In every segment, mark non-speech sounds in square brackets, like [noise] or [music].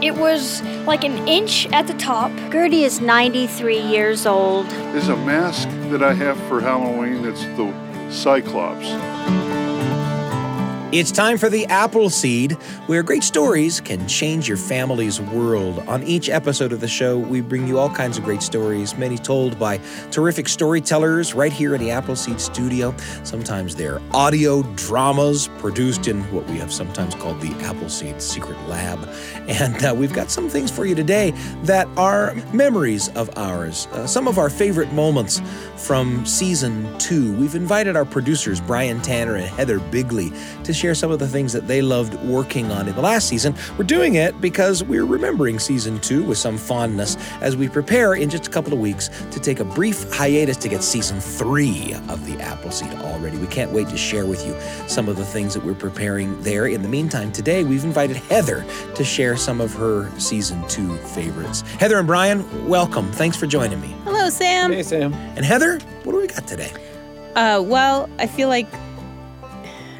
It was like an inch at the top. Gertie is 93 years old. There's a mask that I have for Halloween that's the Cyclops. It's time for the Apple Seed, where great stories can change your family's world. On each episode of the show, we bring you all kinds of great stories, many told by terrific storytellers right here in the Appleseed studio. Sometimes they're audio dramas produced in what we have sometimes called the Appleseed Secret Lab. And uh, we've got some things for you today that are memories of ours, uh, some of our favorite moments from season two. We've invited our producers, Brian Tanner and Heather Bigley, to share some of the things that they loved working on in the last season. We're doing it because we're remembering season two with some fondness as we prepare in just a couple of weeks to take a brief hiatus to get season three of the Appleseed already. We can't wait to share with you some of the things that we're preparing there. In the meantime, today we've invited Heather to share some of her season two favorites. Heather and Brian, welcome. Thanks for joining me. Hello, Sam. Hey, Sam. And Heather, what do we got today? Uh, well, I feel like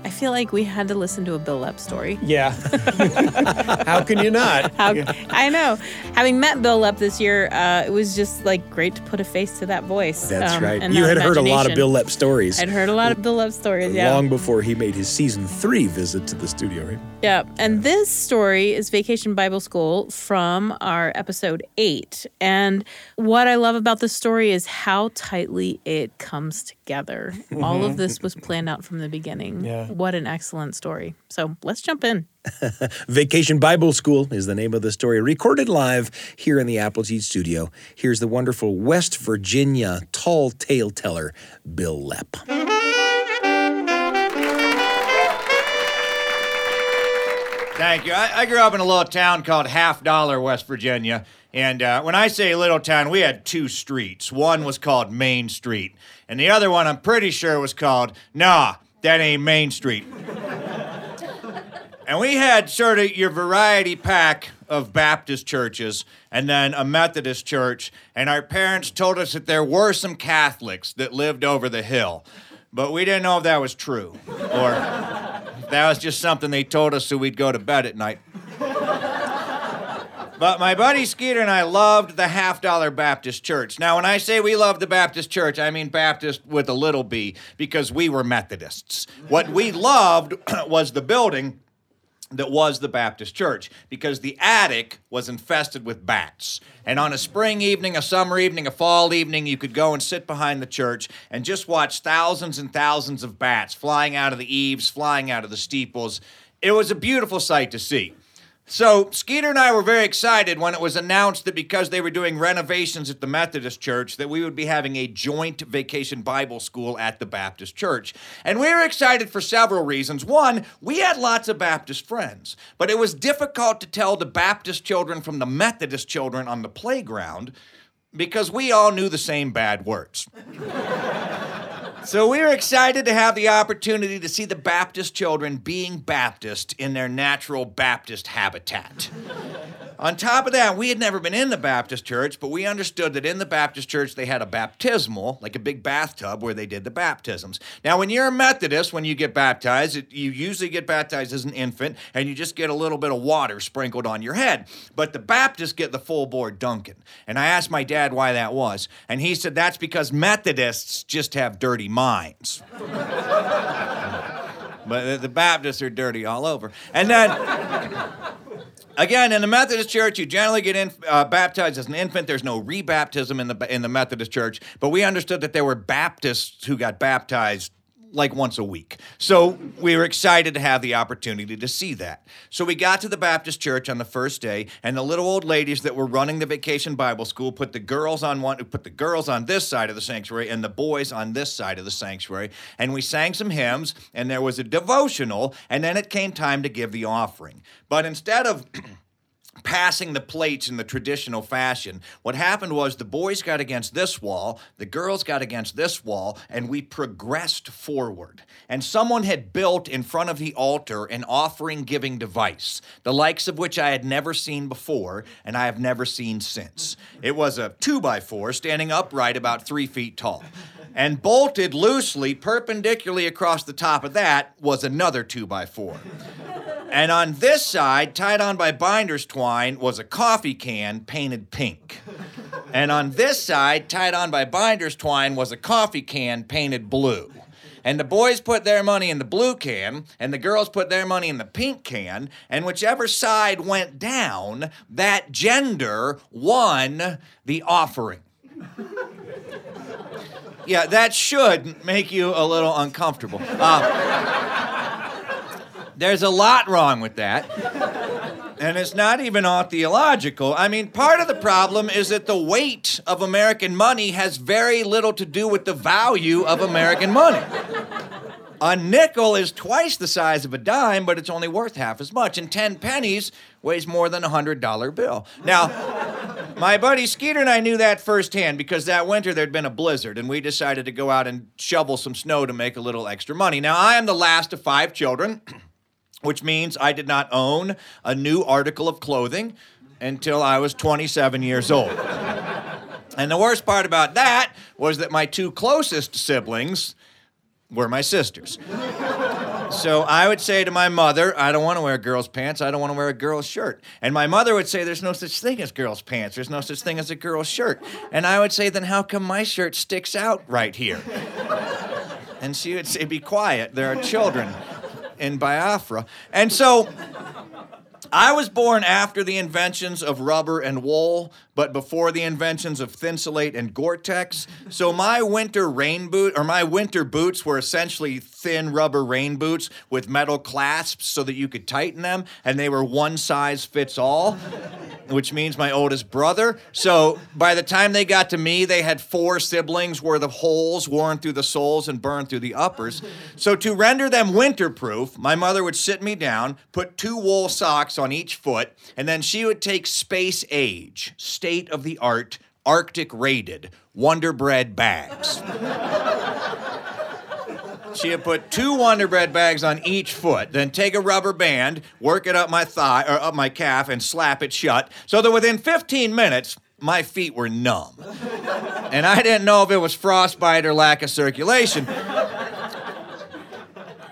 I feel like we had to listen to a Bil Lepp story. Yeah. [laughs] How can you not? [laughs] How, I know. Having met Bil Lepp this year, uh, it was just like great to put a face to that voice. That's um, right. and You that had heard a lot of. Bil Lepp stories. I'd heard a lot of Bil Lepp stories. Yeah. Long before he made his season three visit to the studio, right? Yeah, and this story is Vacation Bible School from our episode eight. And what I love about this story is how tightly it comes together. All of this was planned out from the beginning. Yeah. What an excellent story. So let's jump in. [laughs] Vacation Bible School is the name of the story, recorded live here in the Appleseed studio. Here's the wonderful West Virginia tall tale teller, Bil Lepp. Thank you. I, I grew up in a little town called Half Dollar, West Virginia. And uh, when I say little town, we had two streets. One was called Main Street, and the other one I'm pretty sure was called, nah, that ain't Main Street. and we had sort of your variety pack of Baptist churches and then a Methodist church. And our parents told us that there were some Catholics that lived over the hill. But we didn't know if that was true or that was just something they told us so we'd go to bed at night. But my buddy Skeeter and I loved the half dollar Baptist church. Now, when I say we loved the Baptist church, I mean Baptist with a little b because we were Methodists. What we [laughs] loved [clears throat] was the building that was the Baptist church because the attic was infested with bats. And on a spring evening, a summer evening, a fall evening, you could go and sit behind the church and just watch thousands and thousands of bats flying out of the eaves, flying out of the steeples. It was a beautiful sight to see. So, Skeeter and I were very excited when it was announced that because they were doing renovations at the Methodist church, that we would be having a joint vacation Bible school at the Baptist church. And we were excited for several reasons. One, we had lots of Baptist friends, but it was difficult to tell the Baptist children from the Methodist children on the playground because we all knew the same bad words. [laughs] So we're excited to have the opportunity to see the Baptist children being Baptist in their natural Baptist habitat. On top of that, we had never been in the Baptist church, but we understood that in the Baptist church they had a baptismal, like a big bathtub where they did the baptisms. Now, when you're a Methodist, when you get baptized, it, you usually get baptized as an infant and you just get a little bit of water sprinkled on your head. But the Baptists get the full board dunking. And I asked my dad why that was, and he said that's because Methodists just have dirty minds. [laughs] but the, the Baptists are dirty all over. And then. Again, in the Methodist Church, you generally get in, uh, baptized as an infant. There's no rebaptism in the in the Methodist Church, but we understood that there were Baptists who got baptized like once a week. So we were excited to have the opportunity to see that. So we got to the Baptist church on the first day, and the little old ladies that were running the vacation Bible school put the girls on one put the girls on this side of the sanctuary and the boys on this side of the sanctuary. And we sang some hymns, and there was a devotional, and then it came time to give the offering. But instead of [clears throat] passing the plates in the traditional fashion. What happened was the boys got against this wall, the girls got against this wall, and we progressed forward. And someone had built in front of the altar an offering giving device, the likes of which I had never seen before and I have never seen since. It was a two by four standing upright about three feet tall. And bolted loosely, perpendicularly across the top of that, was another two by four. And on this side, tied on by binder's twine, was a coffee can painted pink. And on this side, tied on by binder's twine, was a coffee can painted blue. And the boys put their money in the blue can, and the girls put their money in the pink can, and whichever side went down, that gender won the offering. Yeah, that should make you a little uncomfortable. Uh, there's a lot wrong with that. And it's not even all theological. I mean, part of the problem is that the weight of American money has very little to do with the value of American money. A nickel is twice the size of a dime, but it's only worth half as much. And 10 pennies weighs more than a $100 bill. Now, my buddy Skeeter and I knew that firsthand because that winter there'd been a blizzard, and we decided to go out and shovel some snow to make a little extra money. Now, I am the last of five children, [clears throat] which means I did not own a new article of clothing until I was 27 years old. [laughs] And the worst part about that was that my two closest siblings were my sisters. [laughs] So I would say to my mother, I don't want to wear girls' pants. I don't want to wear a girl's shirt. And my mother would say, There's no such thing as girls' pants. There's no such thing as a girl's shirt. And I would say, Then how come my shirt sticks out right here? [laughs] And she would say, Be quiet. There are children in Biafra. And so I was born after the inventions of rubber and wool, but before the inventions of Thinsulate and Gore-Tex. So my winter rain boot or my winter boots were essentially thin rubber rain boots with metal clasps so that you could tighten them, and they were one size fits all, which means my oldest brother. So by the time they got to me, they had four siblings worth of holes worn through the soles and burned through the uppers. So to render them winterproof, my mother would sit me down, put two wool socks on each foot, and then she would take Space Age, state of the art, Arctic rated, Wonder Bread bags. She would put two Wonder Bread bags on each foot, then take a rubber band, work it up my thigh or up my calf, and slap it shut, so that within 15 minutes, my feet were numb. And I didn't know if it was frostbite or lack of circulation.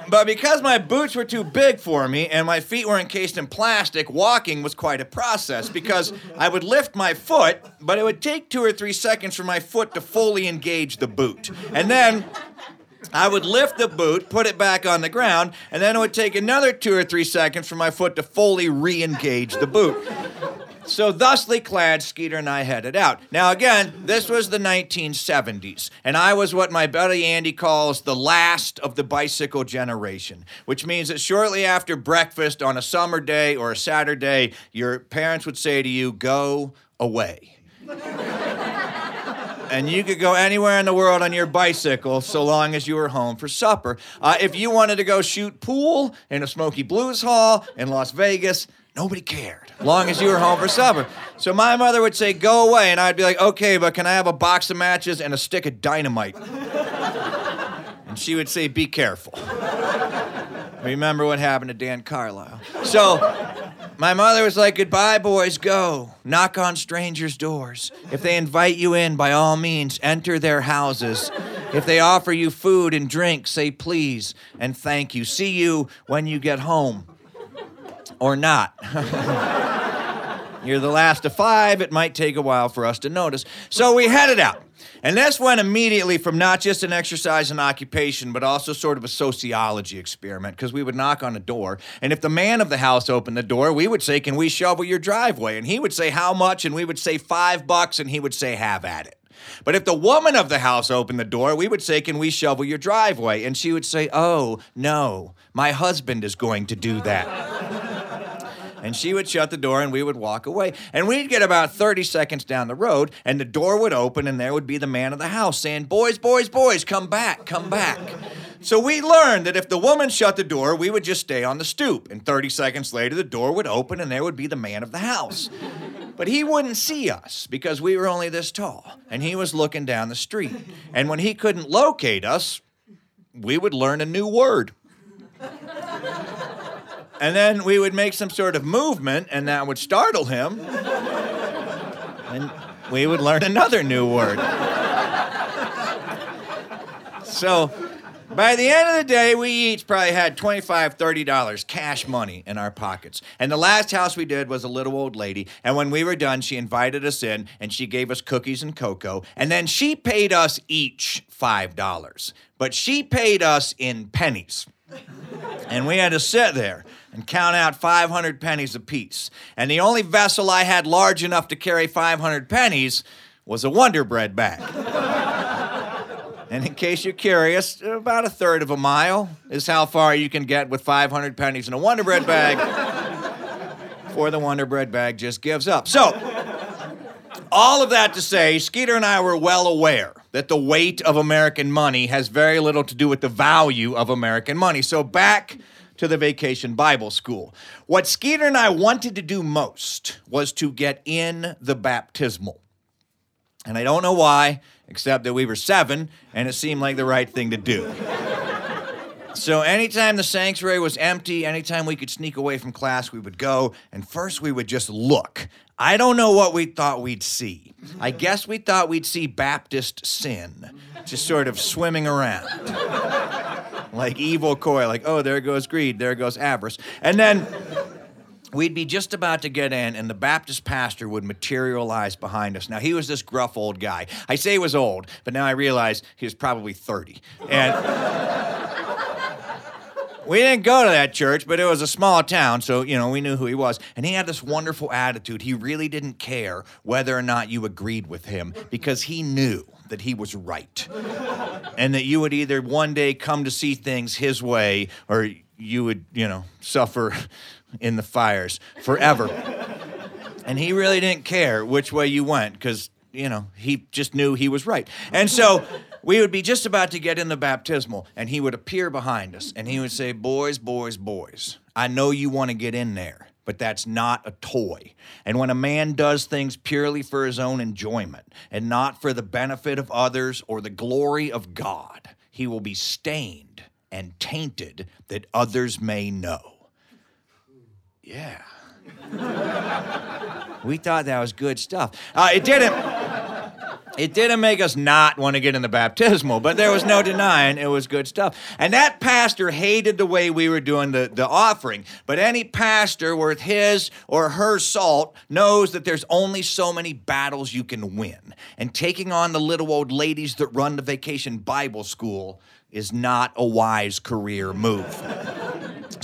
But because my boots were too big for me and my feet were encased in plastic, walking was quite a process because I would lift my foot, but it would take two or three seconds for my foot to fully engage the boot. And then I would lift the boot, put it back on the ground, and then it would take another two or three seconds for my foot to fully re engage the boot. So, thusly clad, Skeeter and I headed out. Now, again, this was the 1970s, and I was what my buddy Andy calls the last of the bicycle generation, which means that shortly after breakfast on a summer day or a Saturday, your parents would say to you, Go away. And you could go anywhere in the world on your bicycle so long as you were home for supper. Uh, if you wanted to go shoot pool in a Smoky Blues Hall in Las Vegas, nobody cared, long as you were home for supper. So my mother would say, "Go away," and I'd be like, "Okay, but can I have a box of matches and a stick of dynamite?" and she would say, "Be careful." Remember what happened to Dan Carlisle. So. My mother was like, Goodbye, boys, go. Knock on strangers' doors. If they invite you in, by all means, enter their houses. If they offer you food and drink, say please and thank you. See you when you get home. Or not. [laughs] You're the last of five. It might take a while for us to notice. So we headed out. And this went immediately from not just an exercise and occupation, but also sort of a sociology experiment, because we would knock on a door. And if the man of the house opened the door, we would say, Can we shovel your driveway? And he would say, How much? And we would say, Five bucks. And he would say, Have at it. But if the woman of the house opened the door, we would say, Can we shovel your driveway? And she would say, Oh, no, my husband is going to do that. And she would shut the door and we would walk away. And we'd get about 30 seconds down the road and the door would open and there would be the man of the house saying, Boys, boys, boys, come back, come back. So we learned that if the woman shut the door, we would just stay on the stoop. And 30 seconds later, the door would open and there would be the man of the house. But he wouldn't see us because we were only this tall. And he was looking down the street. And when he couldn't locate us, we would learn a new word. And then we would make some sort of movement, and that would startle him. And we would learn another new word. So By the end of the day, we each probably had $25, $30 cash money in our pockets. And the last house we did was a little old lady. And when we were done, she invited us in and she gave us cookies and cocoa. And then she paid us each $5. But she paid us in pennies. And we had to sit there and count out 500 pennies apiece. And the only vessel I had large enough to carry 500 pennies was a Wonder Bread bag. [laughs] and in case you're curious, about a third of a mile is how far you can get with 500 pennies in a Wonder Bread bag [laughs] before the Wonder Bread bag just gives up. So, all of that to say, Skeeter and I were well aware that the weight of American money has very little to do with the value of American money. So, back to the vacation Bible school. What Skeeter and I wanted to do most was to get in the baptismal. And I don't know why, except that we were seven and it seemed like the right thing to do. So anytime the sanctuary was empty, anytime we could sneak away from class, we would go and first we would just look. I don't know what we thought we'd see. I guess we thought we'd see Baptist sin just sort of swimming around. like evil koi, like, oh, there goes greed, there goes avarice. And then we'd be just about to get in, and the Baptist pastor would materialize behind us. Now, he was this gruff old guy. I say he was old, but now I realize he was probably 30. And. We didn't go to that church, but it was a small town, so you know we knew who he was. And he had this wonderful attitude. He really didn't care whether or not you agreed with him because he knew that he was right, and that you would either one day come to see things his way, or you would, you know, suffer in the fires forever. and he really didn't care which way you went because you know he just knew he was right. And so we would be just about to get in the baptismal, and he would appear behind us, and he would say, Boys, boys, boys, I know you want to get in there, but that's not a toy. And when a man does things purely for his own enjoyment and not for the benefit of others or the glory of God, he will be stained and tainted that others may know. Yeah. [laughs] we thought that was good stuff. Uh, it didn't. It didn't make us not want to get in the baptismal, but there was no denying it was good stuff. And that pastor hated the way we were doing the, the offering. But any pastor worth his or her salt knows that there's only so many battles you can win. And taking on the little old ladies that run the vacation Bible school is not a wise career move.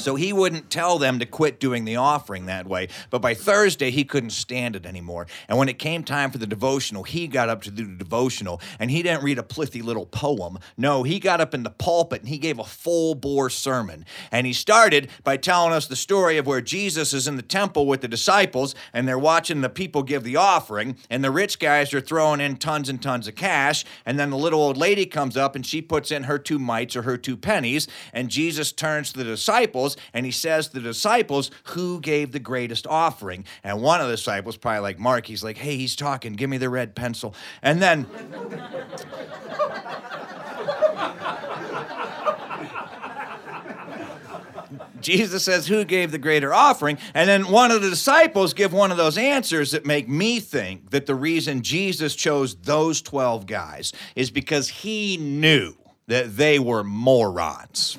So he wouldn't tell them to quit doing the offering that way. But by Thursday, he couldn't stand it anymore. And when it came time for the devotional, he got up to do the devotional and he didn't read a plithy little poem. No, he got up in the pulpit and he gave a full bore sermon. And he started by telling us the story of where Jesus is in the temple with the disciples and they're watching the people give the offering. And the rich guys are throwing in tons and tons of cash. And then the little old lady comes up and she puts in her two mites or her two pennies. And Jesus turns to the disciples and he says to the disciples, Who gave the greatest offering? And one of the disciples, probably like Mark, he's like, Hey, he's talking, give me the red pencil. And then. [laughs] Jesus says, Who gave the greater offering? And then one of the disciples give one of those answers that make me think that the reason Jesus chose those 12 guys is because he knew that they were morons.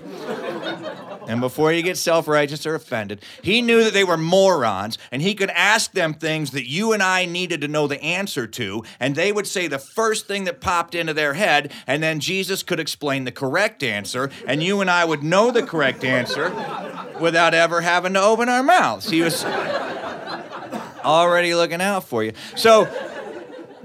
And before you get self righteous or offended, he knew that they were morons and he could ask them things that you and I needed to know the answer to, and they would say the first thing that popped into their head, and then Jesus could explain the correct answer, and you and I would know the correct answer without ever having to open our mouths. He was already looking out for you. So,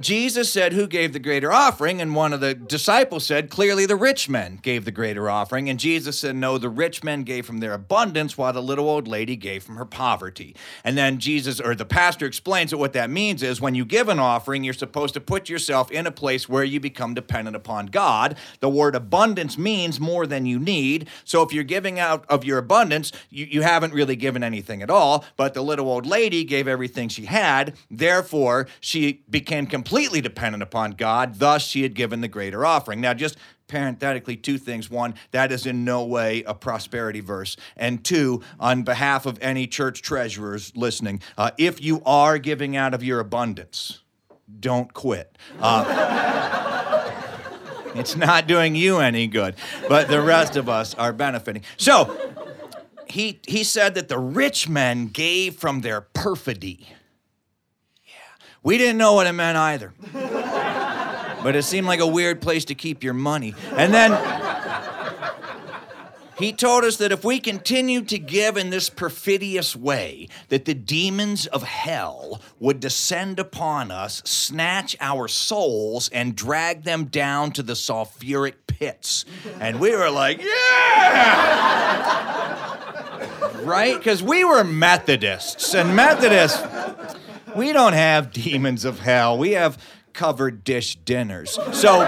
Jesus said, Who gave the greater offering? And one of the disciples said, Clearly the rich men gave the greater offering. And Jesus said, No, the rich men gave from their abundance, while the little old lady gave from her poverty. And then Jesus, or the pastor, explains that what that means is when you give an offering, you're supposed to put yourself in a place where you become dependent upon God. The word abundance means more than you need. So if you're giving out of your abundance, you, you haven't really given anything at all. But the little old lady gave everything she had. Therefore, she became completely completely dependent upon God, thus, she had given the greater offering. Now, just parenthetically, two things. One, that is in no way a prosperity verse. And two, on behalf of any church treasurers listening, uh, if you are giving out of your abundance, don't quit. Uh, [laughs] It's not doing you any good, but the rest of us are benefiting. So, he, he said that the rich men gave from their perfidy. We didn't know what it meant either. but it seemed like a weird place to keep your money. And then he told us that if we continued to give in this perfidious way, that the demons of hell would descend upon us, snatch our souls, and drag them down to the sulfuric pits. And we were like, yeah! right? Because we were Methodists, and Methodists, we don't have demons of hell. We have covered dish dinners. So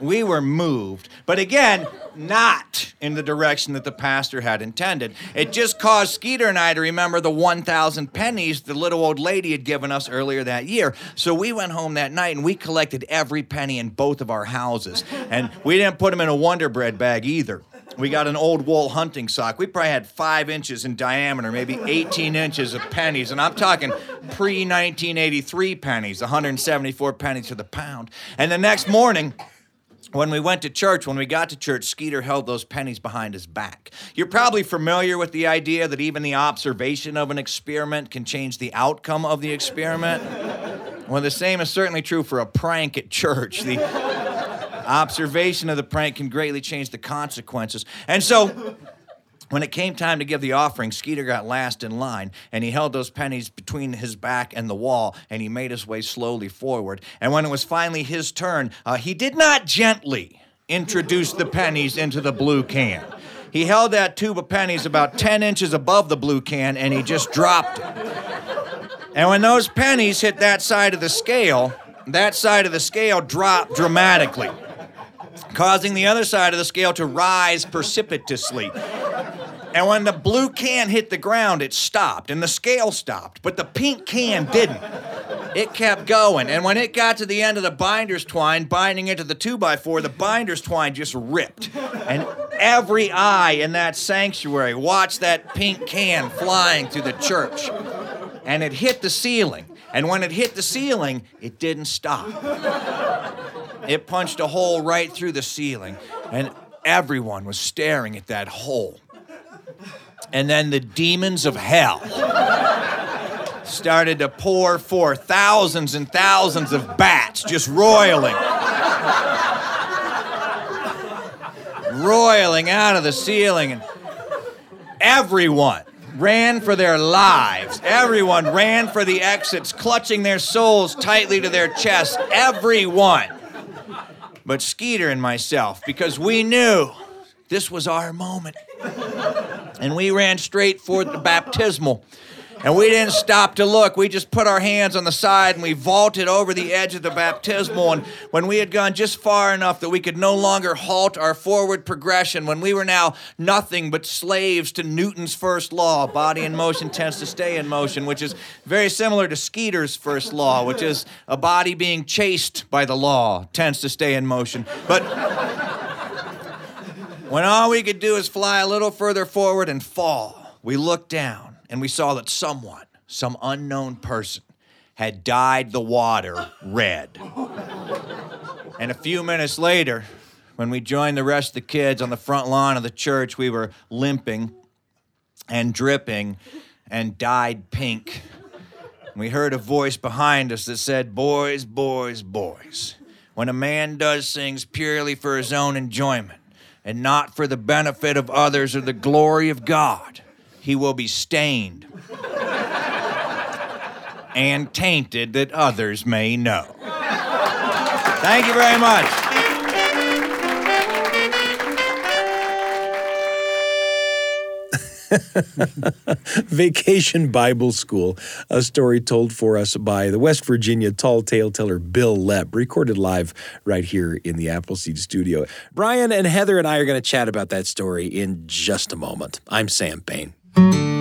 we were moved. But again, not in the direction that the pastor had intended. It just caused Skeeter and I to remember the 1,000 pennies the little old lady had given us earlier that year. So we went home that night and we collected every penny in both of our houses. And we didn't put them in a Wonder Bread bag either. We got an old wool hunting sock. We probably had five inches in diameter, maybe 18 inches of pennies. And I'm talking pre 1983 pennies, 174 pennies to the pound. And the next morning, when we went to church, when we got to church, Skeeter held those pennies behind his back. You're probably familiar with the idea that even the observation of an experiment can change the outcome of the experiment. well, the same is certainly true for a prank at church. The observation of the prank can greatly change the consequences. And so, when it came time to give the offering, Skeeter got last in line, and he held those pennies between his back and the wall, and he made his way slowly forward. And when it was finally his turn, uh, he did not gently introduce the pennies into the blue can. He held that tube of pennies about 10 inches above the blue can, and he just dropped it. And when those pennies hit that side of the scale, that side of the scale dropped dramatically, causing the other side of the scale to rise precipitously. And when the blue can hit the ground, it stopped and the scale stopped, but the pink can didn't. It kept going. And when it got to the end of the binder's twine, binding into the 2x4, the binder's twine just ripped. And every eye in that sanctuary watched that pink can flying through the church. And it hit the ceiling. And when it hit the ceiling, it didn't stop. It punched a hole right through the ceiling. And everyone was staring at that hole and then the demons of hell started to pour forth thousands and thousands of bats just roiling. roiling out of the ceiling. And everyone ran for their lives. Everyone ran for the exits, clutching their souls tightly to their chests. Everyone. But Skeeter and myself, because we knew this was our moment. And we ran straight for the baptismal. And we didn't stop to look. We just put our hands on the side and we vaulted over the edge of the baptismal. And when we had gone just far enough that we could no longer halt our forward progression, when we were now nothing but slaves to Newton's first law body in motion tends to stay in motion, which is very similar to Skeeter's first law, which is a body being chased by the law tends to stay in motion. But when all we could do is fly a little further forward and fall, we looked down and we saw that someone, some unknown person, had dyed the water red. and a few minutes later, when we joined the rest of the kids on the front lawn of the church, we were limping and dripping and dyed pink. And we heard a voice behind us that said, Boys, boys, boys, when a man does things purely for his own enjoyment, and not for the benefit of others or the glory of God, he will be stained and tainted that others may know. Thank you very much. [laughs] Vacation Bible School, a story told for us by the West Virginia tall tale teller Bil Lepp, recorded live right here in the Appleseed studio. Brian and Heather and I are going to chat about that story in just a moment. I'm Sam Payne thank you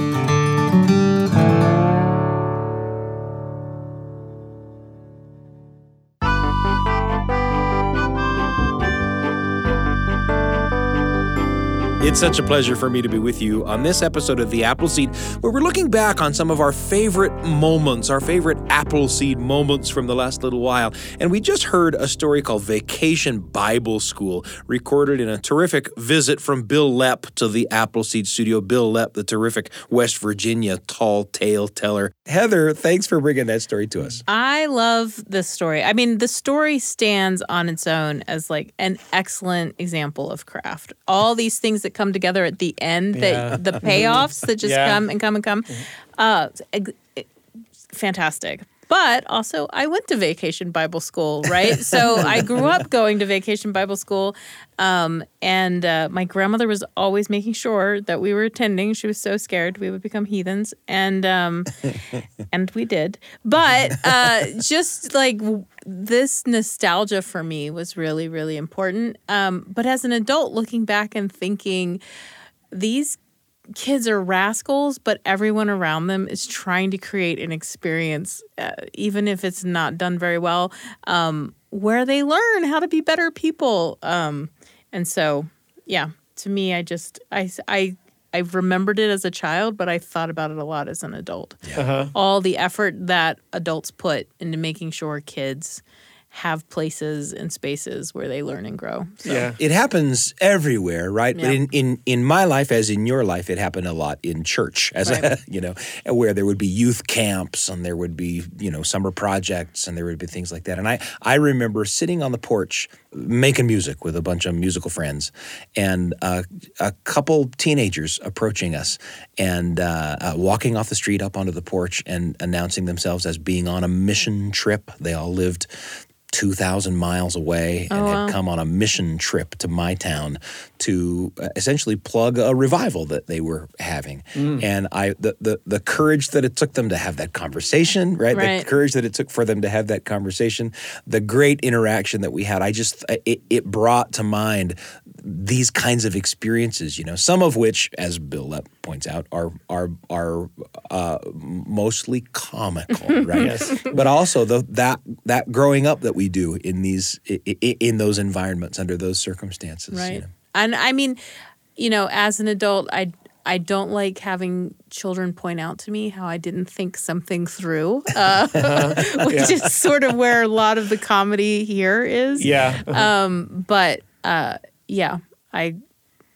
It's such a pleasure for me to be with you on this episode of The Appleseed, where we're looking back on some of our favorite moments, our favorite Appleseed moments from the last little while. And we just heard a story called Vacation Bible School, recorded in a terrific visit from Bil Lepp to the Appleseed studio. Bil Lepp, the terrific West Virginia tall tale teller. Heather, thanks for bringing that story to us. I love this story. I mean, the story stands on its own as like an excellent example of craft. All these things that come together at the end, Yeah. that the [laughs] payoffs that just Yeah. come and come and come, uh, ex- fantastic. But also, I went to Vacation Bible School, right? so [laughs] I grew up going to Vacation Bible School, um, and uh, my grandmother was always making sure that we were attending. She was so scared we would become heathens, and um, [laughs] and we did. But uh, just like this nostalgia for me was really, really important. Um, but as an adult, looking back and thinking, these kids are rascals, but everyone around them is trying to create an experience, uh, even if it's not done very well, um, where they learn how to be better people. Um, and so, yeah, to me, I just I I I remembered it as a child, but I thought about it a lot as an adult. Uh-huh. All the effort that adults put into making sure kids have places and spaces where they learn and grow. So, Yeah. It happens everywhere, right? But in, in in my life, as in your life, it happened a lot in church, as a, [laughs] you know, where there would be youth camps and there would be you know summer projects and there would be things like that. And I I remember sitting on the porch making music with a bunch of musical friends, and uh, a couple teenagers approaching us and uh, uh, walking off the street up onto the porch and announcing themselves as being on a mission trip. They all lived. 2,000 miles away and Oh, had come on a mission trip to my town to uh, essentially plug a revival that they were having. Mm. And I the, the the courage that it took them to have that conversation, right? Right. The courage that it took for them to have that conversation, the great interaction that we had. I just it, it brought to mind these kinds of experiences, you know, some of which, as Bil Lepp points out, are are are uh, mostly comical, [laughs] right? Yes. But also the, that that growing up that we do in these in those environments under those circumstances, right You know. and i mean you know as an adult i i don't like having children point out to me how i didn't think something through uh, [laughs] which is sort of where a lot of the comedy here is Yeah. um but uh yeah i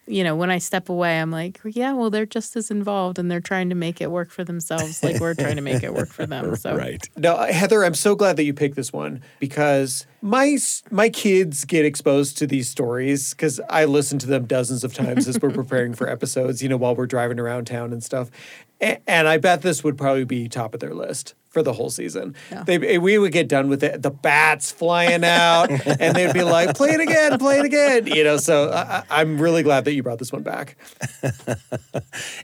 you know when i step away i'm like yeah well they're just as involved and they're trying to make it work for themselves like we're trying to make it work for them [laughs] so Right. No, uh, Heather, I'm so glad that you picked this one because my my kids get exposed to these stories because I listen to them dozens of times as we're preparing for episodes. You know, while we're driving around town and stuff, and I bet this would probably be top of their list for the whole season. They we would get done with it, the bats flying out, [laughs] and they'd be like, "Play it again, play it again." You know, so I, I- I'm really glad that you brought this one back. [laughs]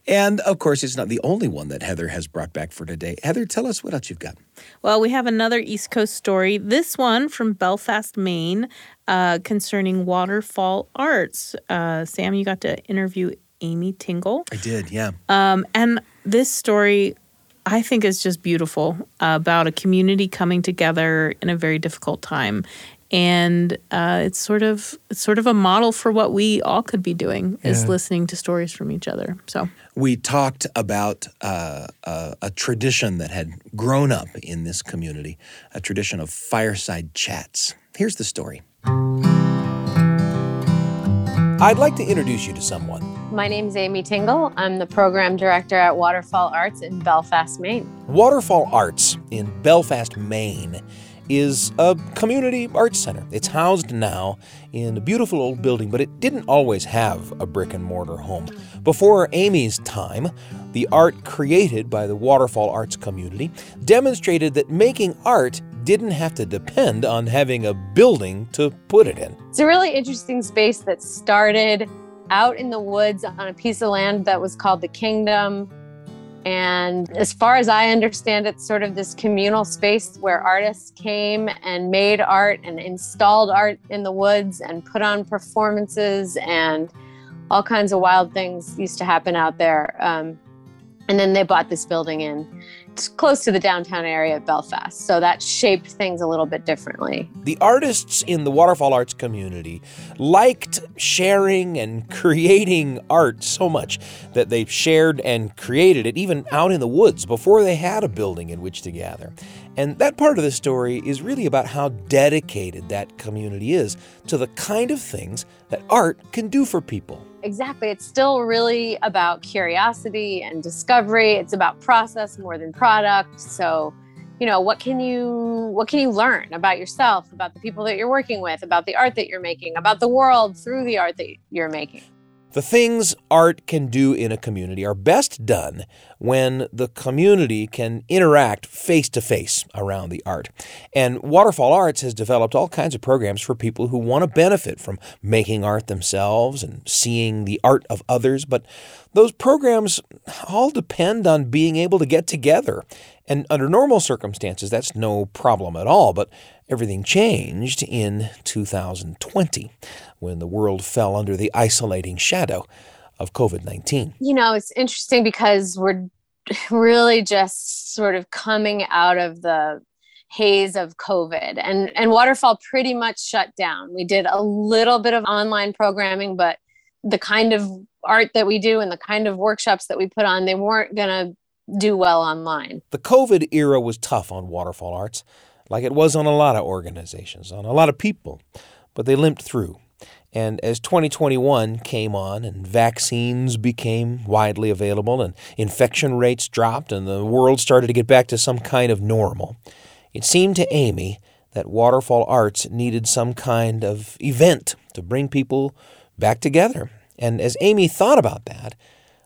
And of course, it's not the only one that Heather has brought back for today. Heather, tell us what else you've got. Well, we have another East Coast story. This one from Belfast, Maine, uh, concerning waterfall arts. Uh, Sam, you got to interview Amy Tingle. I did, yeah. Um, and this story, I think, is just beautiful about a community coming together in a very difficult time. And uh, it's sort of it's sort of a model for what we all could be doing is listening to stories from each other. So we talked about uh, a, a tradition that had grown up in this community, a tradition of fireside chats. Here's the story. I'd like to introduce you to someone. My name is Amy Tingle. I'm the program director at Waterfall Arts in Belfast, Maine. Waterfall Arts in Belfast, Maine is a community arts center. It's housed now in a beautiful old building, but it didn't always have a brick and mortar home. Before Amy's time, the art created by the Waterfall Arts community demonstrated that making art didn't have to depend on having a building to put it in. It's a really interesting space that started out in the woods on a piece of land that was called the Kingdom. And as far as I understand it, sort of this communal space where artists came and made art and installed art in the woods and put on performances and all kinds of wild things used to happen out there. Um, And then they bought this building in it's close to the downtown area of Belfast. So that shaped things a little bit differently. The artists in the waterfall arts community liked sharing and [laughs] creating art so much that they shared and created it even out in the woods before they had a building in which to gather. And that part of the story is really about how dedicated that community is to the kind of things that art can do for people. Exactly. It's still really about curiosity and discovery. It's about process more than product. So, you know, what can you what can you learn about yourself, about the people that you're working with, about the art that you're making, about the world through the art that you're making? The things art can do in a community are best done when the community can interact face to face around the art. And Waterfall Arts has developed all kinds of programs for people who want to benefit from making art themselves and seeing the art of others. But those programs all depend on being able to get together. And under normal circumstances, that's no problem at all. But everything changed in 2020 when the world fell under the isolating shadow of COVID 19? You know, it's interesting because we're [laughs] really just sort of coming out of the haze of COVID and, and Waterfall pretty much shut down. We did a little bit of online programming, but the kind of art that we do and the kind of workshops that we put on, they weren't going to do well online. The COVID era was tough on Waterfall Arts, like it was on a lot of organizations, on a lot of people, but they limped through. And as 2021 came on and vaccines became widely available and infection rates dropped and the world started to get back to some kind of normal, it seemed to Amy that Waterfall Arts needed some kind of event to bring people back together. And as Amy thought about that,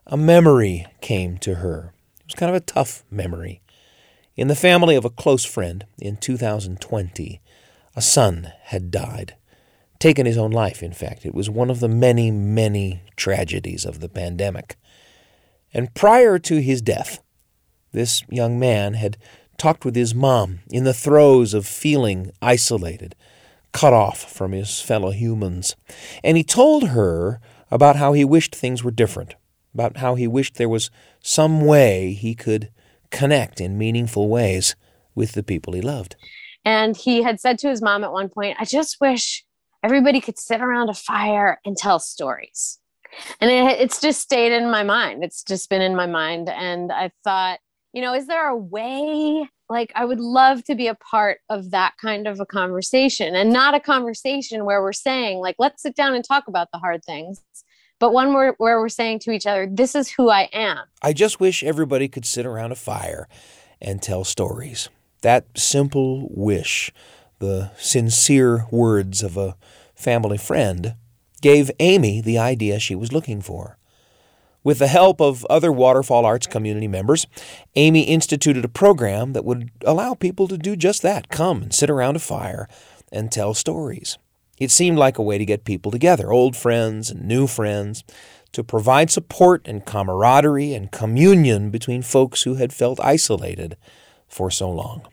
a memory came to her. It was kind of a tough memory. In the family of a close friend in 2020, a son had died taken his own life, in fact. It was one of the many, many tragedies of the pandemic. And prior to his death, this young man had talked with his mom in the throes of feeling isolated, cut off from his fellow humans. And he told her about how he wished things were different, about how he wished there was some way he could connect in meaningful ways with the people he loved. And he had said to his mom at one point, I just wish everybody could sit around a fire and tell stories. And it, it's just stayed in my mind. It's just been in my mind. And I thought, you know, is there a way? Like, I would love to be a part of that kind of a conversation and not a conversation where we're saying, like, let's sit down and talk about the hard things, but one where, where we're saying to each other, this is who I am. I just wish everybody could sit around a fire and tell stories. That simple wish the sincere words of a family friend, gave Amy the idea she was looking for. With the help of other Waterfall Arts community members, Amy instituted a program that would allow people to do just that come and sit around a fire and tell stories. It seemed like a way to get people together, old friends and new friends, to provide support and camaraderie and communion between folks who had felt isolated for so long.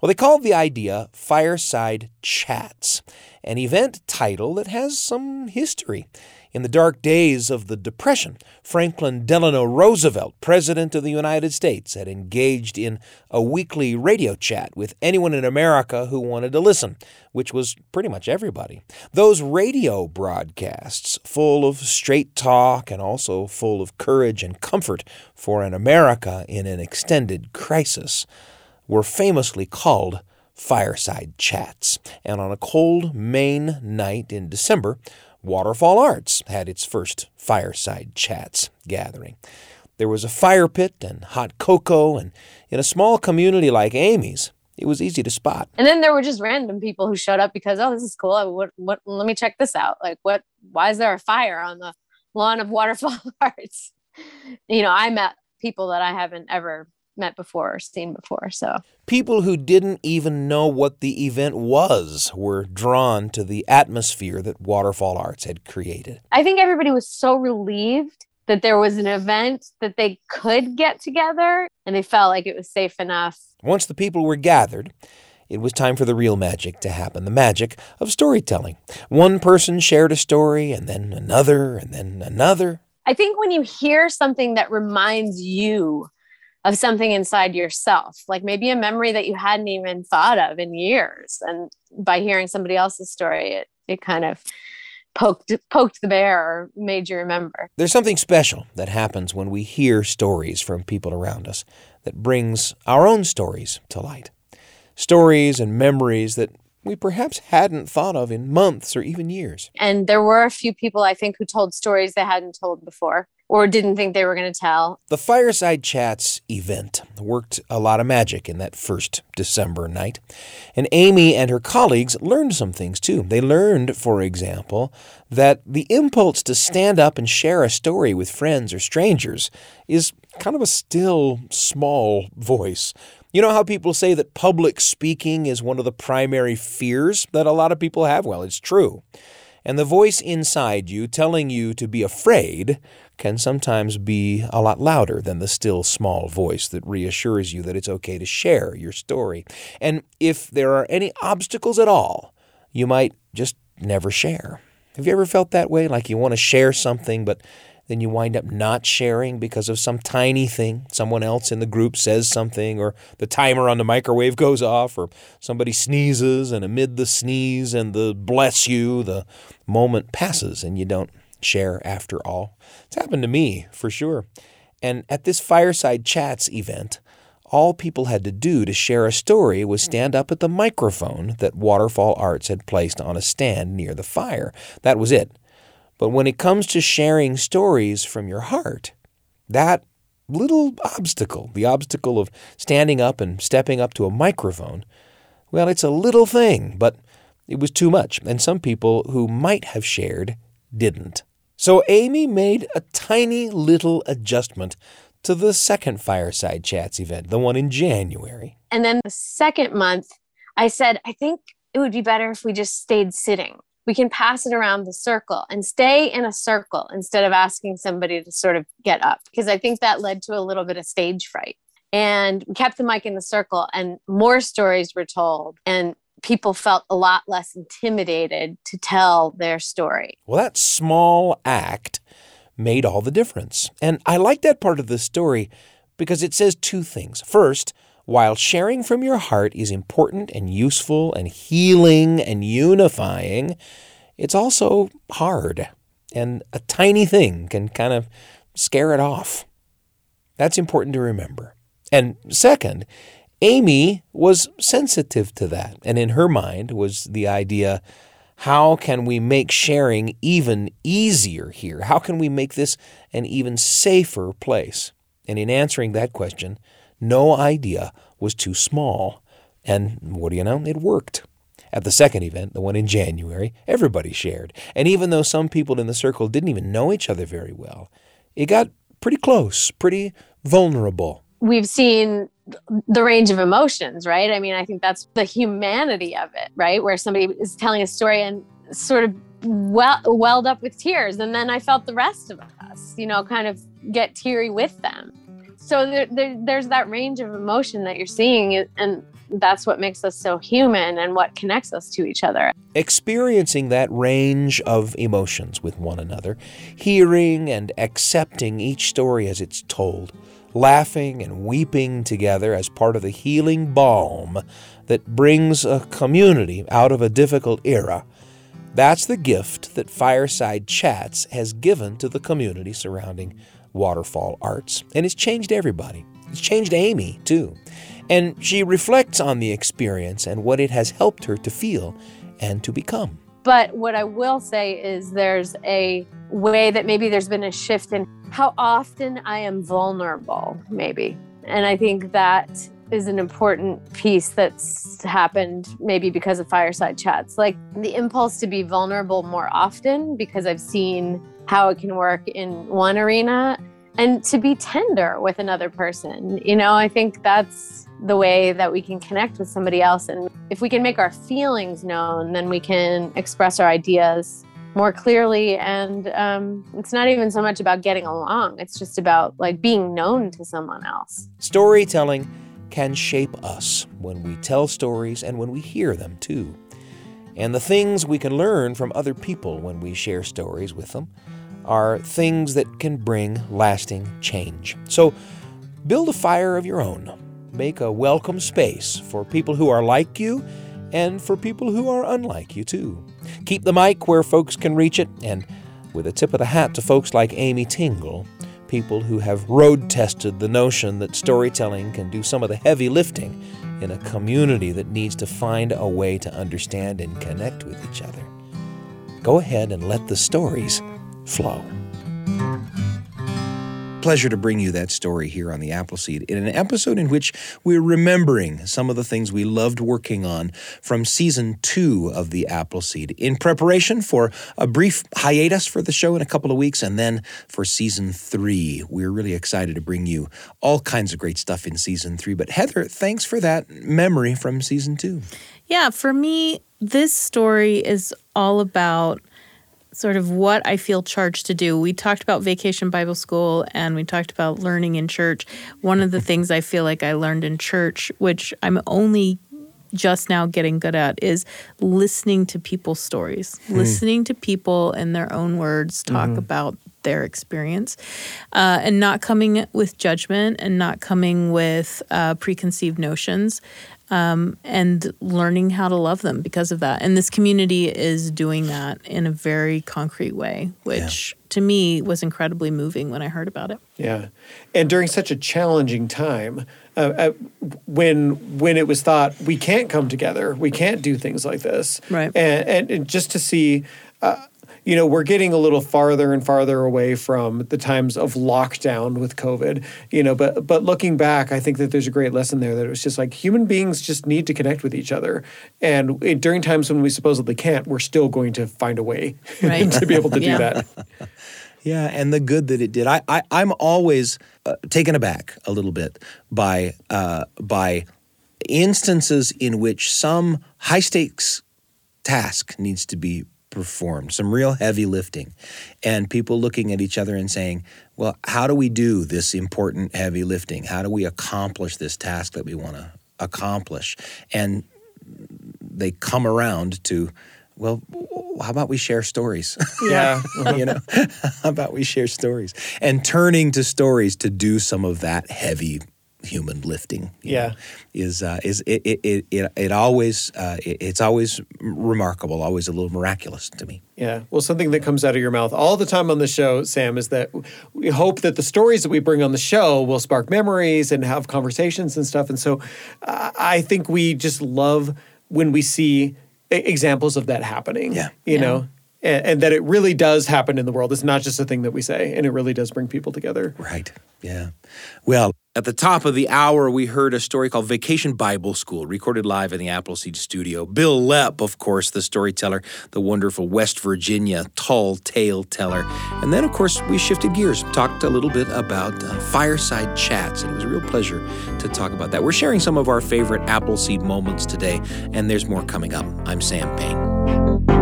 Well, they called the idea Fireside Chats, an event title that has some history. In the dark days of the Depression, Franklin Delano Roosevelt, President of the United States, had engaged in a weekly radio chat with anyone in America who wanted to listen, which was pretty much everybody. Those radio broadcasts, full of straight talk and also full of courage and comfort for an America in an extended crisis, were famously called fireside chats. And on a cold Maine night in December, Waterfall Arts had its first fireside chats gathering. There was a fire pit and hot cocoa, and in a small community like Amy's, it was easy to spot. And then there were just random people who showed up because, oh, this is cool. What, what, let me check this out. Like, what, why is there a fire on the lawn of Waterfall [laughs] Arts? You know, I met people that I haven't ever met before or seen before. So people who didn't even know what the event was were drawn to the atmosphere that Waterfall Arts had created. I think everybody was so relieved that there was an event that they could get together and they felt like it was safe enough. Once the people were gathered, it was time for the real magic to happen the magic of storytelling. One person shared a story, and then another, and then another. I think when you hear something that reminds you of something inside yourself, like maybe a memory that you hadn't even thought of in years, and by hearing somebody else's story, it it kind of poked poked the bear or made you remember. There's something special that happens when we hear stories from people around us that brings our own stories to light. Stories and memories that we perhaps hadn't thought of in months or even years. And there were a few people I think who told stories they hadn't told before or didn't think they were going to tell. The Fireside Chats event worked a lot of magic in that first December night. And Amy and her colleagues learned some things too. They learned, for example, that the impulse to stand up and share a story with friends or strangers is kind of a still, small voice. You know how people say that public speaking is one of the primary fears that a lot of people have? Well, it's true. And the voice inside you telling you to be afraid can sometimes be a lot louder than the still small voice that reassures you that it's okay to share your story. And if there are any obstacles at all, you might just never share. Have you ever felt that way? Like you want to share something, but then you wind up not sharing because of some tiny thing. Someone else in the group says something, or the timer on the microwave goes off, or somebody sneezes, and amid the sneeze and the bless you, the moment passes and you don't share after all. It's happened to me, for sure. And at this Fireside Chats event, all people had to do to share a story was hmm. stand up at the microphone that Waterfall Arts had placed on a stand near the fire. That was it. But when it comes to sharing stories from your heart, that little obstacle, the obstacle of standing up and stepping up to a microphone, well, it's a little thing, but it was too much. And some people who might have shared didn't. So Amy made a tiny little adjustment to the second Fireside Chats event, the one in January. And then the second month, I said, I think it would be better if we just stayed sitting we can pass it around the circle and stay in a circle instead of asking somebody to sort of get up because I think that led to a little bit of stage fright. And we kept the mic in the circle and more stories were told and people felt a lot less intimidated to tell their story. Well, that small act made all the difference. And I like that part of the story because it says two things. First, while sharing from your heart is important and useful and healing and unifying, it's also hard. And a tiny thing can kind of scare it off. That's important to remember. And second, Amy was sensitive to that. And in her mind was the idea how can we make sharing even easier here? How can we make this an even safer place? And in answering that question, no idea was too small. And what do you know? It worked. At the second event, the one in January, everybody shared. And even though some people in the circle didn't even know each other very well, it got pretty close, pretty vulnerable. We've seen the range of emotions, right? I mean, I think that's the humanity of it, right? Where somebody is telling a story and sort of well, welled up with tears. And then I felt the rest of us, you know, kind of get teary with them so there, there, there's that range of emotion that you're seeing and that's what makes us so human and what connects us to each other. Experiencing that range of emotions with one another, hearing and accepting each story as it's told, laughing and weeping together as part of the healing balm that brings a community out of a difficult era. That's the gift that Fireside Chats has given to the community surrounding Waterfall Arts, and it's changed everybody. It's changed Amy, too. And she reflects on the experience and what it has helped her to feel and to become. But what I will say is there's a way that maybe there's been a shift in how often I am vulnerable, maybe. And I think that is an important piece that's happened maybe because of fireside chats. Like the impulse to be vulnerable more often because I've seen how it can work in one arena and to be tender with another person. You know, I think that's the way that we can connect with somebody else. And if we can make our feelings known, then we can express our ideas more clearly. And um, it's not even so much about getting along, it's just about like being known to someone else. Storytelling can shape us when we tell stories and when we hear them too. And the things we can learn from other people when we share stories with them are things that can bring lasting change. So build a fire of your own. Make a welcome space for people who are like you and for people who are unlike you, too. Keep the mic where folks can reach it, and with a tip of the hat to folks like Amy Tingle, people who have road tested the notion that storytelling can do some of the heavy lifting in a community that needs to find a way to understand and connect with each other. Go ahead and let the stories flow. Pleasure to bring you that story here on the Appleseed in an episode in which we're remembering some of the things we loved working on from season two of the Appleseed in preparation for a brief hiatus for the show in a couple of weeks and then for season three. We're really excited to bring you all kinds of great stuff in season three. But Heather, thanks for that memory from season two. Yeah, for me, this story is all about sort of what I feel charged to do. We talked about vacation Bible school and we talked about learning in church. One of the [laughs] things I feel like I learned in church, which I'm only just now getting good at, is listening to people's stories, listening to people in their own words talk about their experience uh, and not coming with judgment and not coming with uh, preconceived notions um, and learning how to love them because of that. And this community is doing that in a very concrete way, which to me was incredibly moving when I heard about it. Yeah, and during such a challenging time, uh, uh, when when it was thought we can't come together, we can't do things like this, Right. And and, and just to see. Uh, you know, we're getting a little farther and farther away from the times of lockdown with COVID. You know, but but looking back, I think that there's a great lesson there that it was just like human beings just need to connect with each other, and it, during times when we supposedly can't, we're still going to find a way [laughs] Right. to be able to do that. [laughs] Yeah, and the good that it did. I, I I'm always uh, taken aback a little bit by uh, by instances in which some high stakes task needs to be performed, some real heavy lifting, and people looking at each other and saying, "Well, how do we do this important heavy lifting? How do we accomplish this task that we want to accomplish?" And they come around to, well, how about we share stories? Yeah. [laughs] you know, [laughs] how about we share stories and turning to stories to do some of that heavy human lifting. Yeah. know, is uh, is it it it, it, it always uh, it, it's always remarkable, always a little miraculous to me. Yeah. Well, something that comes out of your mouth all the time on the show, Sam, is that we hope that the stories that we bring on the show will spark memories and have conversations and stuff. And so uh, I think we just love when we see e- examples of that happening. Yeah. You know, and, and that it really does happen in the world. It's not just a thing that we say, and it really does bring people together. Right. Yeah. Well, at the top of the hour, we heard a story called Vacation Bible School, recorded live in the Appleseed studio. Bil Lepp, of course, the storyteller, the wonderful West Virginia tall tale teller. And then, of course, we shifted gears, talked a little bit about uh, fireside chats. And it was a real pleasure to talk about that. We're sharing some of our favorite Appleseed moments today, and there's more coming up. I'm Sam Payne.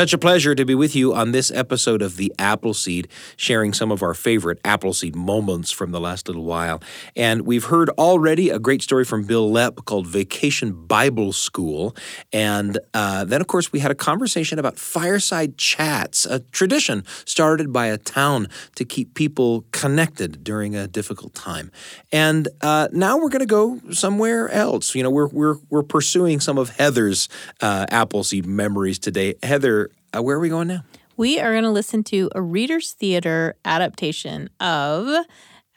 Such a pleasure to be with you on this episode of The Appleseed, sharing some of our favorite Appleseed moments from the last little while. And we've heard already a great story from Bil Lepp called Vacation Bible School. And uh, then, of course, we had a conversation about fireside chats, a tradition started by a town to keep people connected during a difficult time. And uh, now we're going to go somewhere else. You know, we're, we're, we're pursuing some of Heather's uh, Appleseed memories today. Heather, uh, where are we going now? We are going to listen to a Reader's Theater adaptation of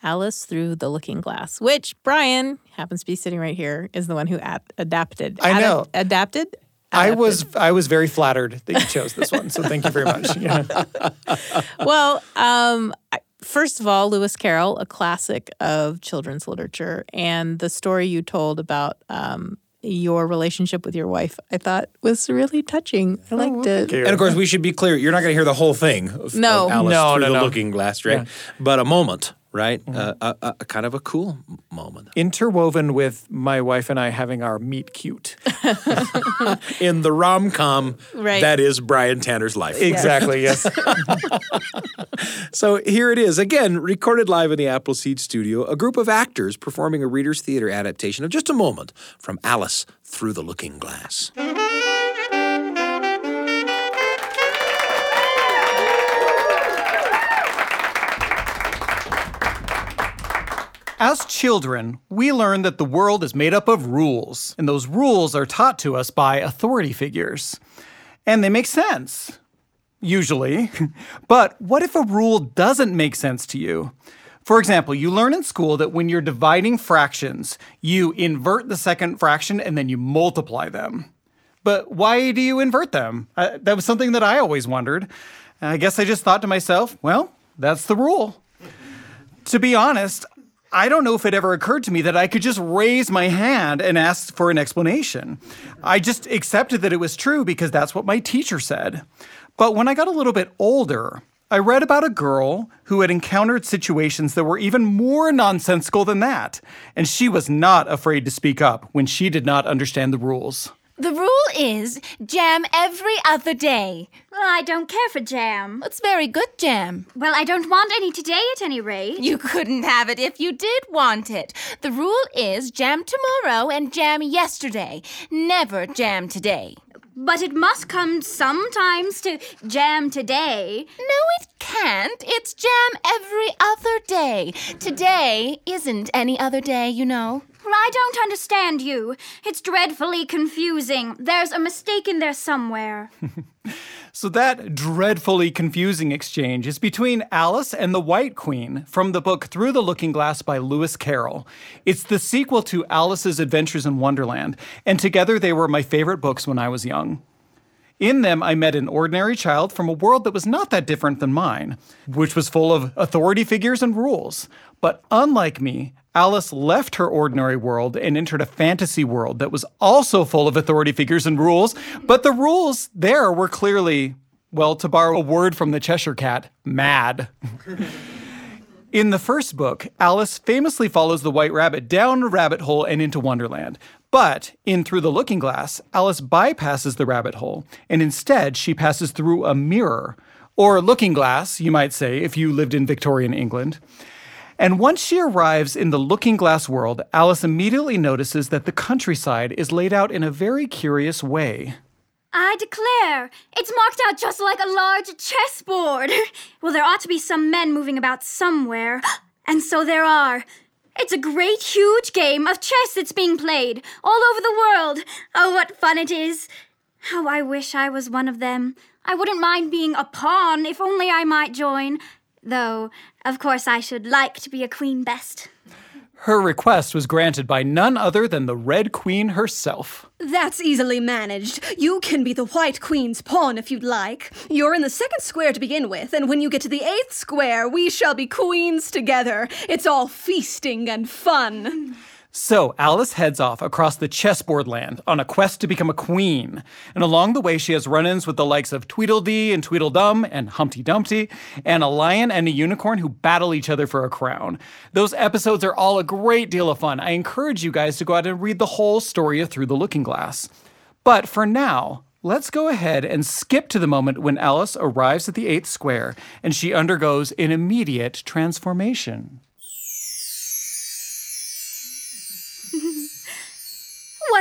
Alice Through the Looking Glass, which Brian happens to be sitting right here, is the one who ad- adapted. I know. adapted? I Adapted. was I was very flattered that you chose this one, so thank you very much. Yeah. [laughs] well, um, first of all, Lewis Carroll, a classic of children's literature, and the story you told about um, your relationship with your wife, I thought was really touching. I oh, liked it. you. And of course, we should be clear: you're not going to hear the whole thing of, No. of Alice No, through no, the no. Looking Glass, right? But a moment, right? Mm-hmm. Uh, a, a, a kind of a cool moment. Interwoven with my wife and I having our meet cute. [laughs] in the rom com Right. that is Brian Tanner's life. Exactly, yes. [laughs] So here it is, again, recorded live in the Appleseed studio, a group of actors performing a Reader's Theater adaptation of just a moment from Alice Through the Looking Glass. As children, we learn that the world is made up of rules, and those rules are taught to us by authority figures. And they make sense, usually. [laughs] but what if a rule doesn't make sense to you? For example, you learn in school that when you're dividing fractions, you invert the second fraction and then you multiply them. But why do you invert them? Uh, that was something that I always wondered. I guess I just thought to myself, well, that's the rule. To be honest, I don't know if it ever occurred to me that I could just raise my hand and ask for an explanation. I just accepted that it was true because that's what my teacher said. But when I got a little bit older, I read about a girl who had encountered situations that were even more nonsensical than that, and she was not afraid to speak up when she did not understand the rules. The rule is jam every other day. Well, I don't care for jam. It's very good jam. Well, I don't want any today at any rate. You couldn't have it if you did want it. The rule is jam tomorrow and jam yesterday. Never jam today. But it must come sometimes to jam today. No, it can't. It's jam every other day. Today isn't any other day, you know. Well, I don't understand you. It's dreadfully confusing. There's a mistake in there somewhere. [laughs] So, that dreadfully confusing exchange is between Alice and the White Queen from the book Through the Looking Glass by Lewis Carroll. It's the sequel to Alice's Adventures in Wonderland, and together they were my favorite books when I was young. In them, I met an ordinary child from a world that was not that different than mine, which was full of authority figures and rules. But unlike me, Alice left her ordinary world and entered a fantasy world that was also full of authority figures and rules, but the rules there were clearly, well, to borrow a word from the Cheshire Cat, mad. [laughs] In the first book, Alice famously follows the White Rabbit down a rabbit hole and into Wonderland. But in Through the Looking Glass, Alice bypasses the rabbit hole, and instead she passes through a mirror, or looking glass, you might say, if you lived in Victorian England. And once she arrives in the looking glass world, Alice immediately notices that the countryside is laid out in a very curious way. I declare, it's marked out just like a large chessboard. [laughs] Well, there ought to be some men moving about somewhere. [gasps] And so there are. It's a great, huge game of chess that's being played all over the world. Oh, what fun it is! How I wish I was one of them. I wouldn't mind being a pawn if only I might join. Though, of course, I should like to be a queen best. Her request was granted by none other than the Red Queen herself. That's easily managed. You can be the White Queen's pawn if you'd like. You're in the second square to begin with, and when you get to the eighth square, we shall be queens together. It's all feasting and fun. So Alice heads off across the chessboard land on a quest to become a queen. And along the way, she has run ins with the likes of Tweedledee and Tweedledum and Humpty Dumpty, and a lion and a unicorn who battle each other for a crown. Those episodes are all a great deal of fun. I encourage you guys to go out and read the whole story of Through the Looking Glass. But for now, Let's go ahead and skip to the moment when Alice arrives at the eighth square and she undergoes an immediate transformation.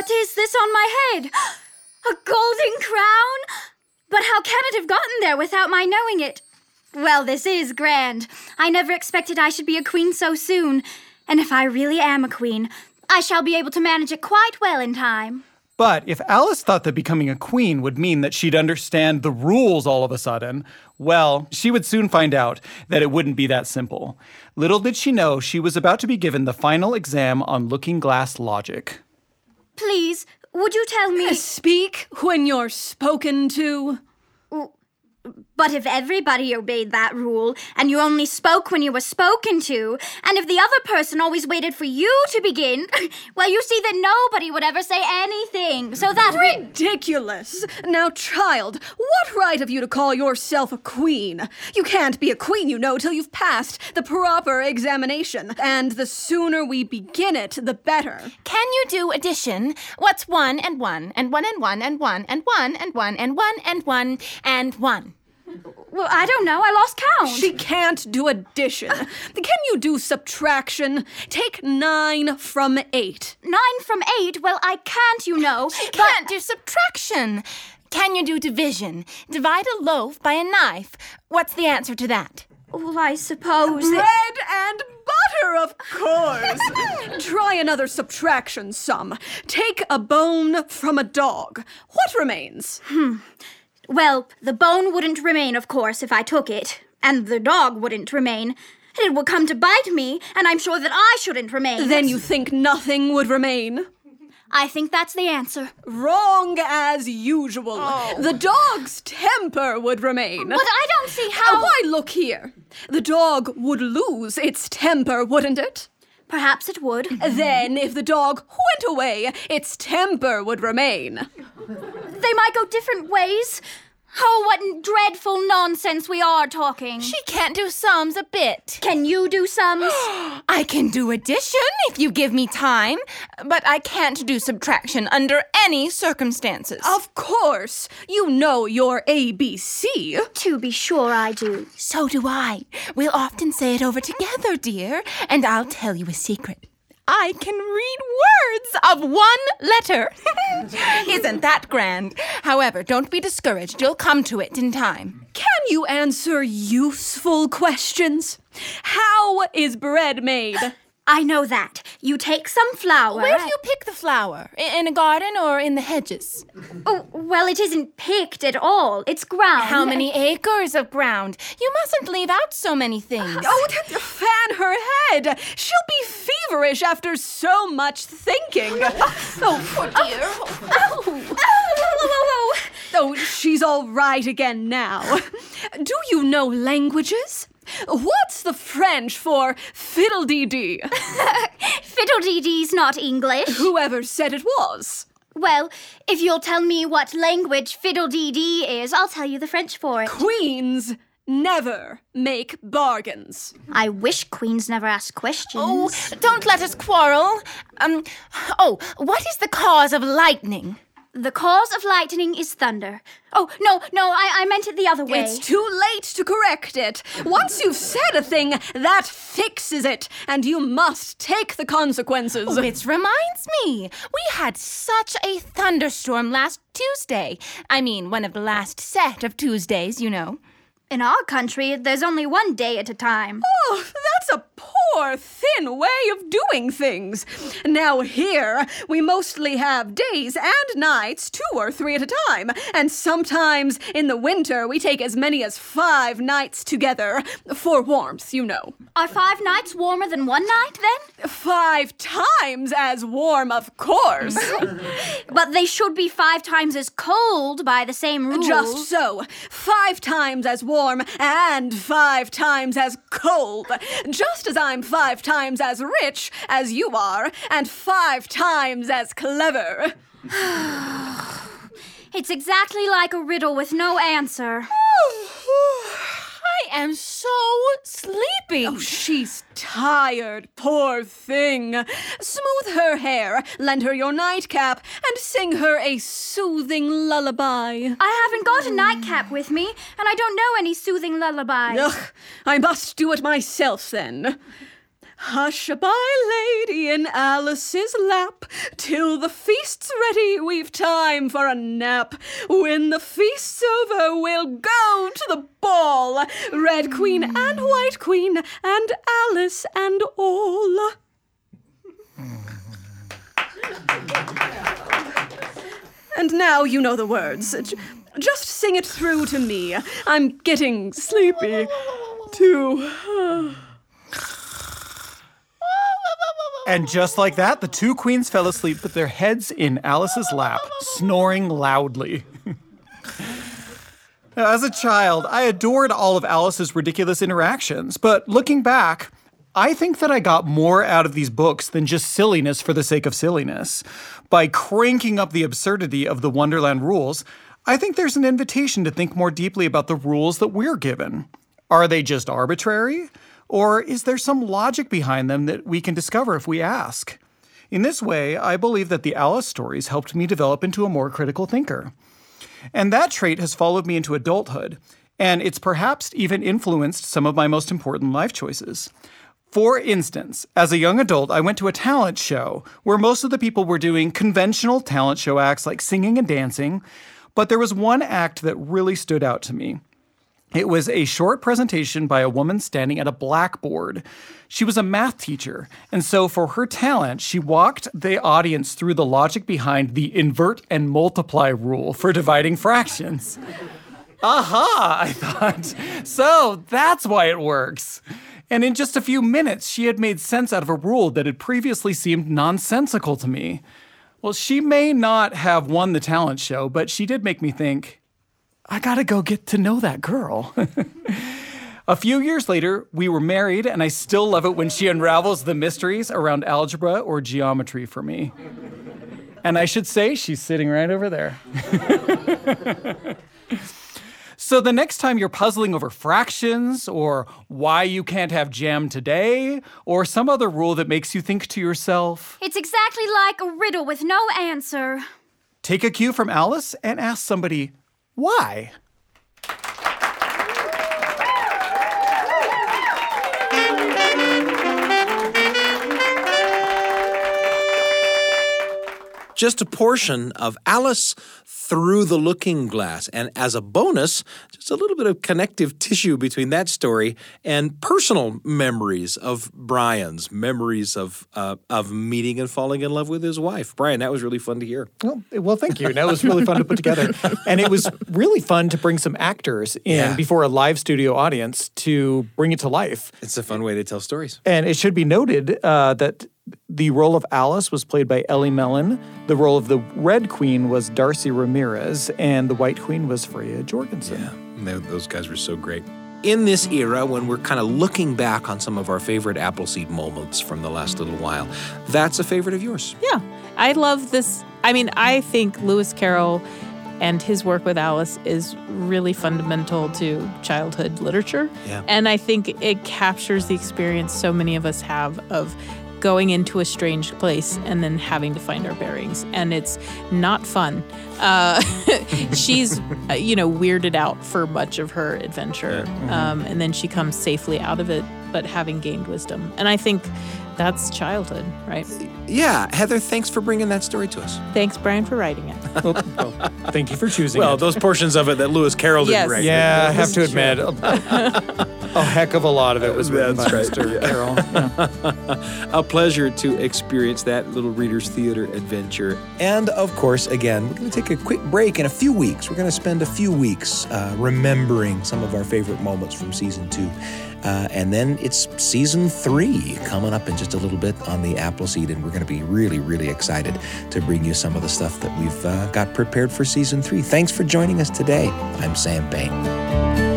What is this on my head? [gasps] A golden crown? But how can it have gotten there without my knowing it? Well, this is grand. I never expected I should be a queen so soon. And if I really am a queen, I shall be able to manage it quite well in time. But if Alice thought that becoming a queen would mean that she'd understand the rules all of a sudden, well, she would soon find out that it wouldn't be that simple. Little did she know she was about to be given the final exam on looking glass logic. Please, would you tell me? Speak when you're spoken to. But if everybody obeyed that rule, and you only spoke when you were spoken to, and if the other person always waited for you to begin, [laughs] well, you see that nobody would ever say anything. So that re- Ridiculous! Now, child, what right have you to call yourself a queen? You can't be a queen, you know, till you've passed the proper examination. And the sooner we begin it, the better. Can you do addition? What's one and one and one and one and one and one and one and one and one and one and one? Well, I don't know. I lost count. She can't do addition. Uh, Can you do subtraction? Take nine from eight. Nine from eight? Well, I can't, you know. She can't do subtraction. Can you do division? Divide a loaf by a knife. What's the answer to that? Well, I suppose. Bread that- and butter, of course. [laughs] Try another subtraction sum. Take a bone from a dog. What remains? Hmm. Well, the bone wouldn't remain, of course, if I took it, and the dog wouldn't remain. It would come to bite me, and I'm sure that I shouldn't remain. Then you think nothing would remain? I think that's the answer. Wrong as usual. The dog's temper would remain. But I don't see Uh, how. why, look here. The dog would lose its temper, wouldn't it? Perhaps it would. Then, if the dog went away, its temper would remain. They might go different ways. Oh, what dreadful nonsense we are talking. She can't do sums a bit. Can you do sums? [gasps] I can do addition if you give me time, but I can't do subtraction under any circumstances. Of course, you know your ABC. to be sure I do. So do I. We'll often say it over together, dear, and I'll tell you a secret. I can read words of one letter. [laughs] Isn't that grand? However, don't be discouraged. You'll come to it in time. Can you answer useful questions? How is bread made? I know that. You take some flour. Where do you pick the flower? I- In a garden or in the hedges? Oh, well, it isn't picked at all. It's ground. How many acres of ground? You mustn't leave out so many things. [gasps] Oh, fan her head. She'll be feverish after so much thinking. [laughs] oh, poor oh, dear. Oh, oh, oh, oh, she's all right again now. Do you know languages? What's the French for fiddle-dee-dee? oh. [laughs] Fiddle-dee-dee's not English. Whoever said it was. Well, if you'll tell me what language fiddle-dee-dee is, I'll tell you the French for it. Queens never make bargains. I wish queens never ask questions. Oh, don't let us quarrel. Um, oh, what is the cause of lightning? The cause of lightning is thunder. Oh, no, no, I, I meant it the other way. It's too late to correct it. Once you've said a thing, that fixes it, and you must take the consequences. Oh, Which reminds me, we had such a thunderstorm last Tuesday. I mean, one of the last set of Tuesdays, you know. In our country, there's only one day at a time. Oh, that's a poor, thin way of doing things. Now, here, we mostly have days and nights, two or three at a time. And sometimes in the winter, we take as many as five nights together. For warmth, you know. Are five nights warmer than one night, then? Five times as warm, of course. [laughs] But they should be five times as cold by the same rules. Just so. Five times as warm and five times as cold. Just as I'm five times as rich as you are, and five times as clever. [sighs] It's exactly like a riddle with no answer. [sighs] Oh, I am so sleepy. Oh, she's tired, poor thing. Smooth her hair, lend her your nightcap, and sing her a soothing lullaby. I haven't got a nightcap with me, and I don't know any soothing lullabies. Ugh, I must do it myself then. Hush-a-bye, lady, in Alice's lap. Till the feast's ready, we've time for a nap. When the feast's over, we'll go to the ball. Red Queen hmm. and White Queen, and Alice and all. And now you know the words. Just sing it through to me. I'm getting sleepy, too. Uh, And just like that, the two queens fell asleep with their heads in Alice's lap, snoring loudly. [laughs] Now, As a child, I adored all of Alice's ridiculous interactions, but looking back, I think that I got more out of these books than just silliness for the sake of silliness. By cranking up the absurdity of the Wonderland rules, I think there's an invitation to think more deeply about the rules that we're given. Are they just arbitrary? Or is there some logic behind them that we can discover if we ask? In this way, I believe that the Alice stories helped me develop into a more critical thinker. And that trait has followed me into adulthood, and it's perhaps even influenced some of my most important life choices. For instance, as a young adult, I went to a talent show where most of the people were doing conventional talent show acts like singing and dancing, but there was one act that really stood out to me. It was a short presentation by a woman standing at a blackboard. She was a math teacher, and so for her talent, she walked the audience through the logic behind the invert and multiply rule for dividing fractions. Aha, I thought. So that's why it works. And in just a few minutes, she had made sense out of a rule that had previously seemed nonsensical to me. Well, she may not have won the talent show, but she did make me think, I gotta go get to know that girl. [laughs] a few years later, we were married, and I still love it when she unravels the mysteries around algebra or geometry for me. And I should say, she's sitting right over there. [laughs] So the next time you're puzzling over fractions or why you can't have jam today or some other rule that makes you think to yourself, It's exactly like a riddle with no answer. take a cue from Alice and ask somebody, why? Just a portion of Alice through the looking glass. And as a bonus, just a little bit of connective tissue between that story and personal memories of Brian's, memories of uh, of meeting and falling in love with his wife. Brian, that was really fun to hear. Well, well, thank you. That was really fun to put together. And it was really fun to bring some actors in Yeah. before a live studio audience to bring it to life. It's a fun way to tell stories. And it should be noted uh, that the role of Alice was played by Ellie Mellon. The role of the Red Queen was Darcy Ramirez, and the White Queen was Freya Jorgensen. And tho- those guys were so great. In this era, when we're kind of looking back on some of our favorite Appleseed moments from the last little while, that's a favorite of yours. Yeah. I love this. I mean, I think Lewis Carroll and his work with Alice is really fundamental to childhood literature. Yeah. And I think it captures the experience so many of us have of going into a strange place and then having to find our bearings. And it's not fun. Uh, [laughs] she's, uh, you know, weirded out for much of her adventure. Um, and then she comes safely out of it, but having gained wisdom. And I think that's childhood, right? Yeah, Heather, thanks for bringing that story to us. Thanks, Brian, for writing it. [laughs] Thank you for choosing Well, it. those portions of it that Lewis Carroll didn't Yes. write. yeah, I have to admit, a, [laughs] a heck of a lot of it was written That's by right, Mr. yeah. Carroll. [laughs] Yeah. A pleasure to experience that little Reader's Theater adventure. And of course, again, we're going to take a quick break in a few weeks. We're going to spend a few weeks uh, remembering some of our favorite moments from season two. Uh, and then it's season three coming up in just a little bit on the Appleseed. And we're going to be really, really excited to bring you some of the stuff that we've uh, got prepared for season three. Thanks for joining us today. I'm Sam Payne.